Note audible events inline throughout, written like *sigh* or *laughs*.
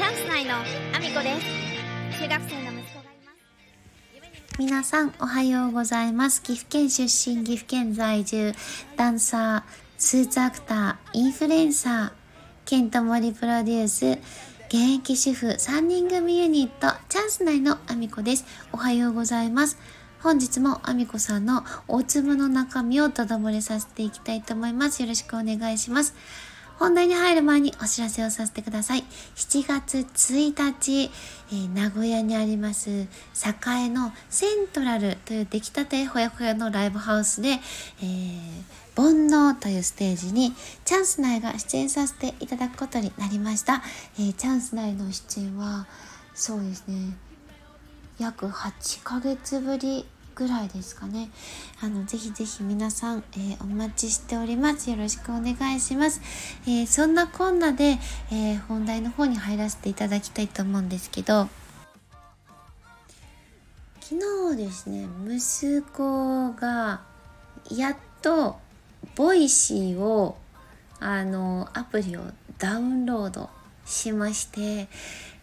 チャンス内のアミコです中学生の息子がいます皆さんおはようございます。岐阜県出身岐阜県在住ダンサースーツアクターインフルエンサーケントモリプロデュース現役主婦3人組ユニットチャンス内のアミコです。おはようございます。本日もアミコさんの大粒の中身をただ漏れさせていきたいと思います。よろしくお願いします。本題に入る前にお知らせをさせてください。7月1日、えー、名古屋にあります栄のセントラルという出来たてほやほやのライブハウスで、えー、煩悩というステージにチャンス内が出演させていただくことになりました。えー、チャンス内の出演はそうですね約8ヶ月ぶりぐらいですかね。あの、ぜひぜひ皆さん、えー、お待ちしております。よろしくお願いします。えー、そんなこんなで、えー、本題の方に入らせていただきたいと思うんですけど、昨日ですね、息子がやっとボイシーをあのアプリをダウンロードしまして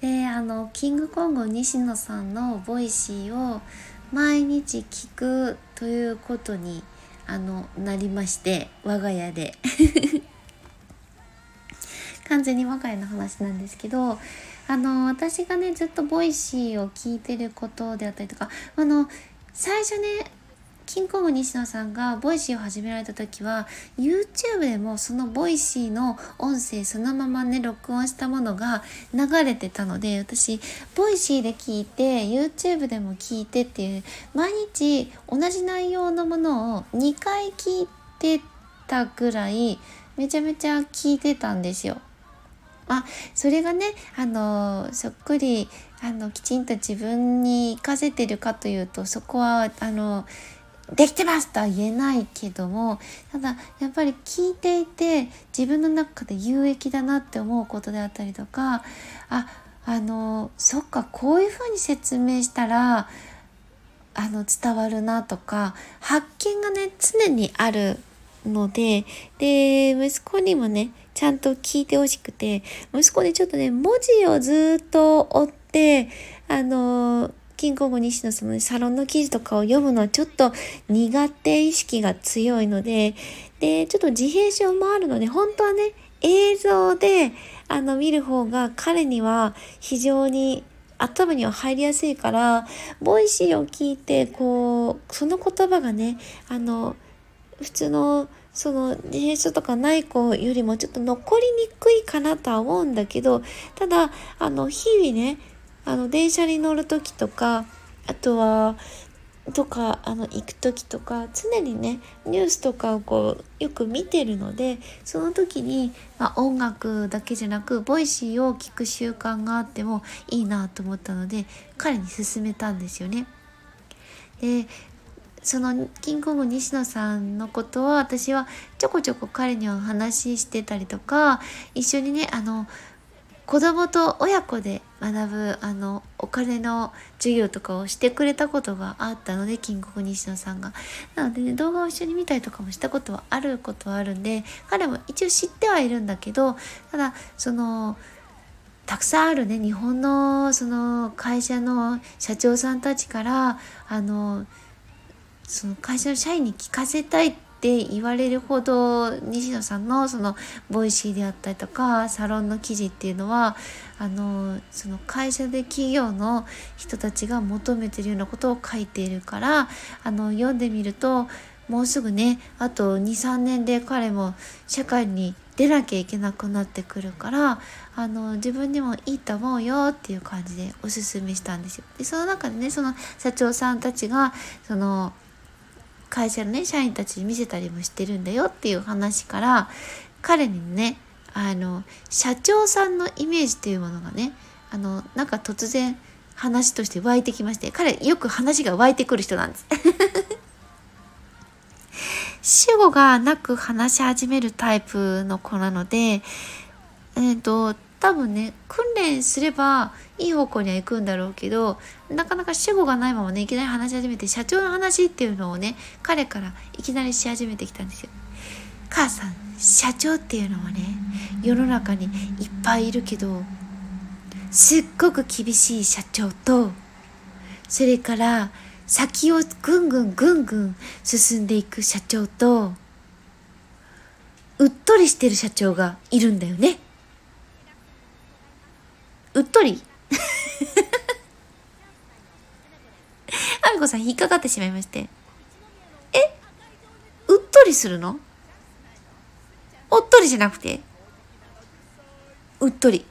であのキングコング西野さんのボイシーを毎日聞くということにあのなりまして我が家で。*laughs* 完全に我が家の話なんですけどあの私がねずっとボイシーを聞いてることであったりとかあの最初ねキングコング西野さんがボイシーを始められた時は YouTube でもそのボイシーの音声そのままね録音したものが流れてたので私ボイシーで聞いて YouTube でも聞いてっていう毎日同じ内容のものを2回聞いてたぐらいめちゃめちゃ聞いてたんですよ。あそれがねあのそっくりあのきちんと自分に活かせてるかというとそこはあのできてますとは言えないけどもただやっぱり聞いていて自分の中で有益だなって思うことであったりとかああのそっかこういうふうに説明したらあの伝わるなとか発見がね常にあるのでで息子にもねちゃんと聞いてほしくて息子にちょっとね文字をずっと追ってあの金庫後西野さんのサロンの記事とかを読むのはちょっと苦手意識が強いので、で、ちょっと自閉症もあるので、本当はね、映像であの見る方が彼には非常に頭には入りやすいから、ボイシーを聞いて、こう、その言葉がね、あの、普通のその自閉症とかない子よりもちょっと残りにくいかなとは思うんだけど、ただ、あの、日々ね、あの電車に乗る時とかあとはとかあの行く時とか常にねニュースとかをこうよく見てるのでその時に、まあ、音楽だけじゃなくボイシーを聴く習慣があってもいいなと思ったので彼に勧めたんですよね。でそのキングコング西野さんのことは私はちょこちょこ彼には話してたりとか一緒にねあの子供と親子で学ぶあのお金の授業とかをしてくれたことがあったのでキンコン西野さんが。なのでね動画を一緒に見たりとかもしたことはあることはあるんで彼も一応知ってはいるんだけどただそのたくさんあるね日本のその会社の社長さんたちからあのその会社の社員に聞かせたいってって言われるほど西野さんのそのボイシーであったりとかサロンの記事っていうのはあのその会社で企業の人たちが求めてるようなことを書いているからあの読んでみるともうすぐねあと23年で彼も社会に出なきゃいけなくなってくるからあの自分にもいいと思うよっていう感じでおすすめしたんですよ。でその中でねその社長さんたちがその会社のね社員たちに見せたりもしてるんだよっていう話から彼にねあの社長さんのイメージっていうものがねあのなんか突然話として湧いてきまして彼よく話が湧いてくる人なんです。*laughs* 主語がなく話し始めるタイプの子なのでえっ、ー、と多分ね訓練すればいい方向には行くんだろうけどなかなか主語がないままねいきなり話し始めて社長の話っていうのをね彼からいきなりし始めてきたんですよ。母さん社長っていうのはね世の中にいっぱいいるけどすっごく厳しい社長とそれから先をぐんぐんぐんぐん進んでいく社長とうっとりしてる社長がいるんだよね。うっとりあみこさん引っかかってしまいまして。え？うっとりするの？おっとりじゃなくて？うっとり。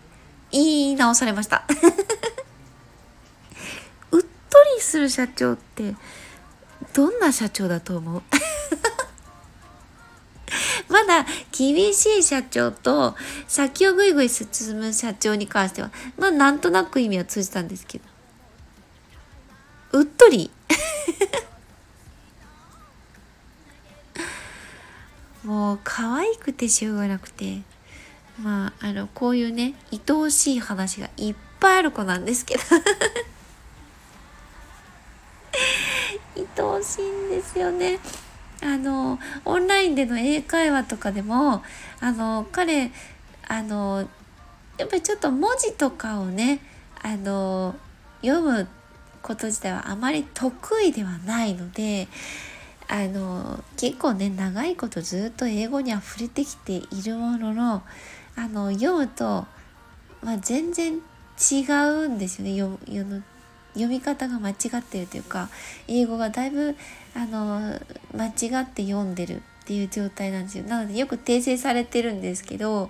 言い直されました。*laughs* うっとりする社長って、どんな社長だと思う？だ厳しい社長と先をぐいぐい進む社長に関しては、まあなんとなく意味は通じたんですけど。うっとり *laughs* もう可愛くてしょうがなくて。まあ、あの、こういうね、愛おしい話がいっぱいある子なんですけど *laughs* 愛おしいんですよね。あの、オンラインでの英会話とかでも、あの、彼、あの、やっぱりちょっと文字とかをね、あの、読むこと自体はあまり得意ではないので、あの、結構ね、長いことずっと英語に溢れてきているものの、あの読むと、まあ、全然違うんですよね。読の読み方が間違ってるというか英語がだいぶあの間違って読んでるっていう状態なんですよなのでよく訂正されてるんですけど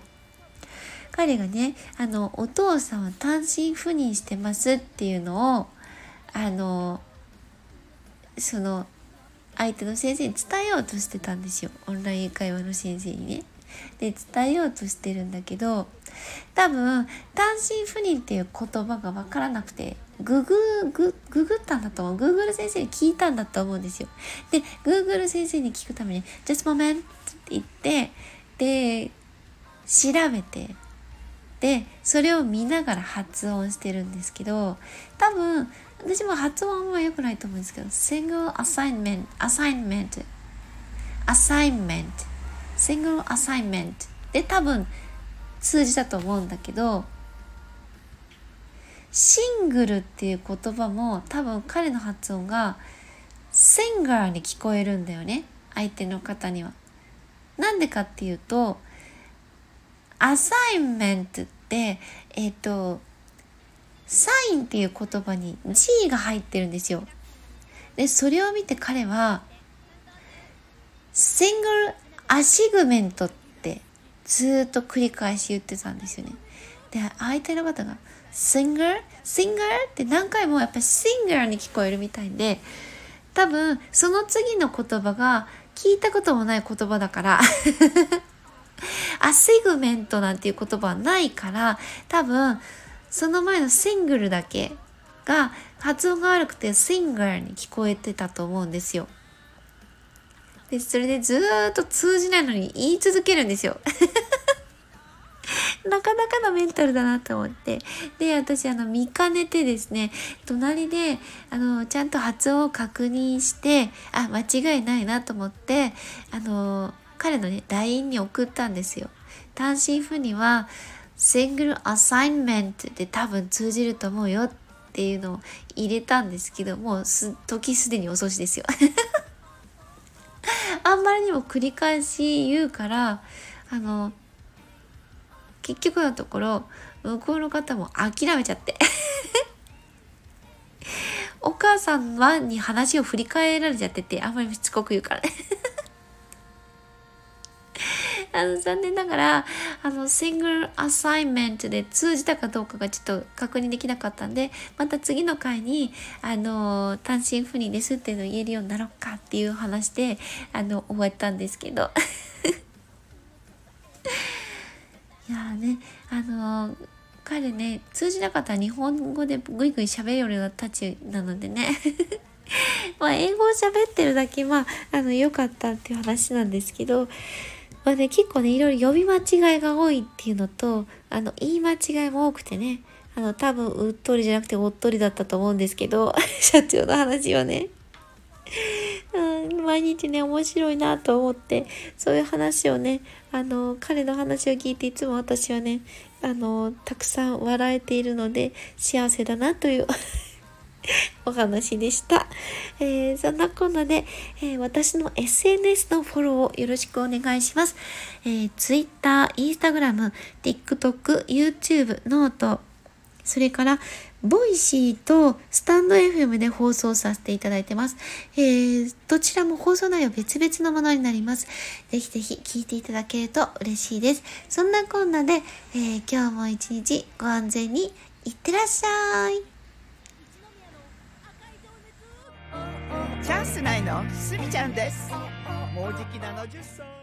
彼がねあのお父さんは単身赴任してますっていうのをあのその相手の先生に伝えようとしてたんですよオンライン会話の先生にね。で伝えようとしてるんだけど多分単身赴任っていう言葉が分からなくてグググググったんだと思う。グーグル先生に聞いたんだと思うんですよ。で、グーグル先生に聞くために、just moment って言って、で、調べて、で、それを見ながら発音してるんですけど、多分、私も発音は良くないと思うんですけど、single assignment, assignment, assignment シングルアサイメントで多分通じたと思うんだけどシングルっていう言葉も多分彼の発音がシンガーに聞こえるんだよね相手の方には。なんでかっていうとアサインメントってえっ、ー、とサインっていう言葉に G が入ってるんですよ。でそれを見て彼はシングルアシグメントってずっと繰り返し言ってたんですよね。で、相手の方が、シンガーシンガーって何回もやっぱりシンガーに聞こえるみたいで、多分その次の言葉が聞いたこともない言葉だから *laughs* アシグメントなんていう言葉はないから多分その前のシングルだけが発音が悪くてシンガーに聞こえてたと思うんですよ。で、それでずっと通じないのに言い続けるんですよ。*laughs* *laughs* なかなかのメンタルだなと思って。で、私、あの、見かねてですね、隣で、あの、ちゃんと発音を確認して、あ、間違いないなと思って、あの、彼のね、LINE に送ったんですよ。単身赴任は、シングルアサインメントで多分通じると思うよっていうのを入れたんですけど、もうす、時すでに遅しですよ。*laughs* あんまりにも繰り返し言うからあの結局のところ向こうの方も諦めちゃって。*laughs* お母さんはに話を振り返られちゃっててあんまりしつこく言うからね。*laughs* あの残念ながらあのシングルアサイメントで通じたかどうかがちょっと確認できなかったんでまた次の回にあの単身赴任ですっていうのを言えるようになろうかっていう話であの終わったんですけど。*laughs* いやねあの彼ね通じなかったら日本語でぐいぐい喋るようなたちなのでね *laughs* まあ英語を喋ってるだけまああの良かったっていう話なんですけどまあね、結構ね、いろいろ呼び間違いが多いっていうのと、あの、言い間違いも多くてね、あの、多分、うっとりじゃなくておっとりだったと思うんですけど、*laughs* 社長の話はね。毎日ね、面白いなと思って、そういう話をね、あの、彼の話を聞いていつも私はね、あのたくさん笑えているので幸せだなという *laughs* お話でした。えー、そんなこんなで、えー、私の SNS のフォローをよろしくお願いします。えー、Twitter、Instagram、TikTok、YouTube、 note、それから、ボイシーとスタンド FM で放送させていただいてます。えー、どちらも放送内容別々のものになります。ぜひぜひ聞いていただけると嬉しいです。そんなこんなで、えー、今日も一日ご安全にいってらっしゃい。チャンスないの？すみちゃんです。もうじきなの10歳。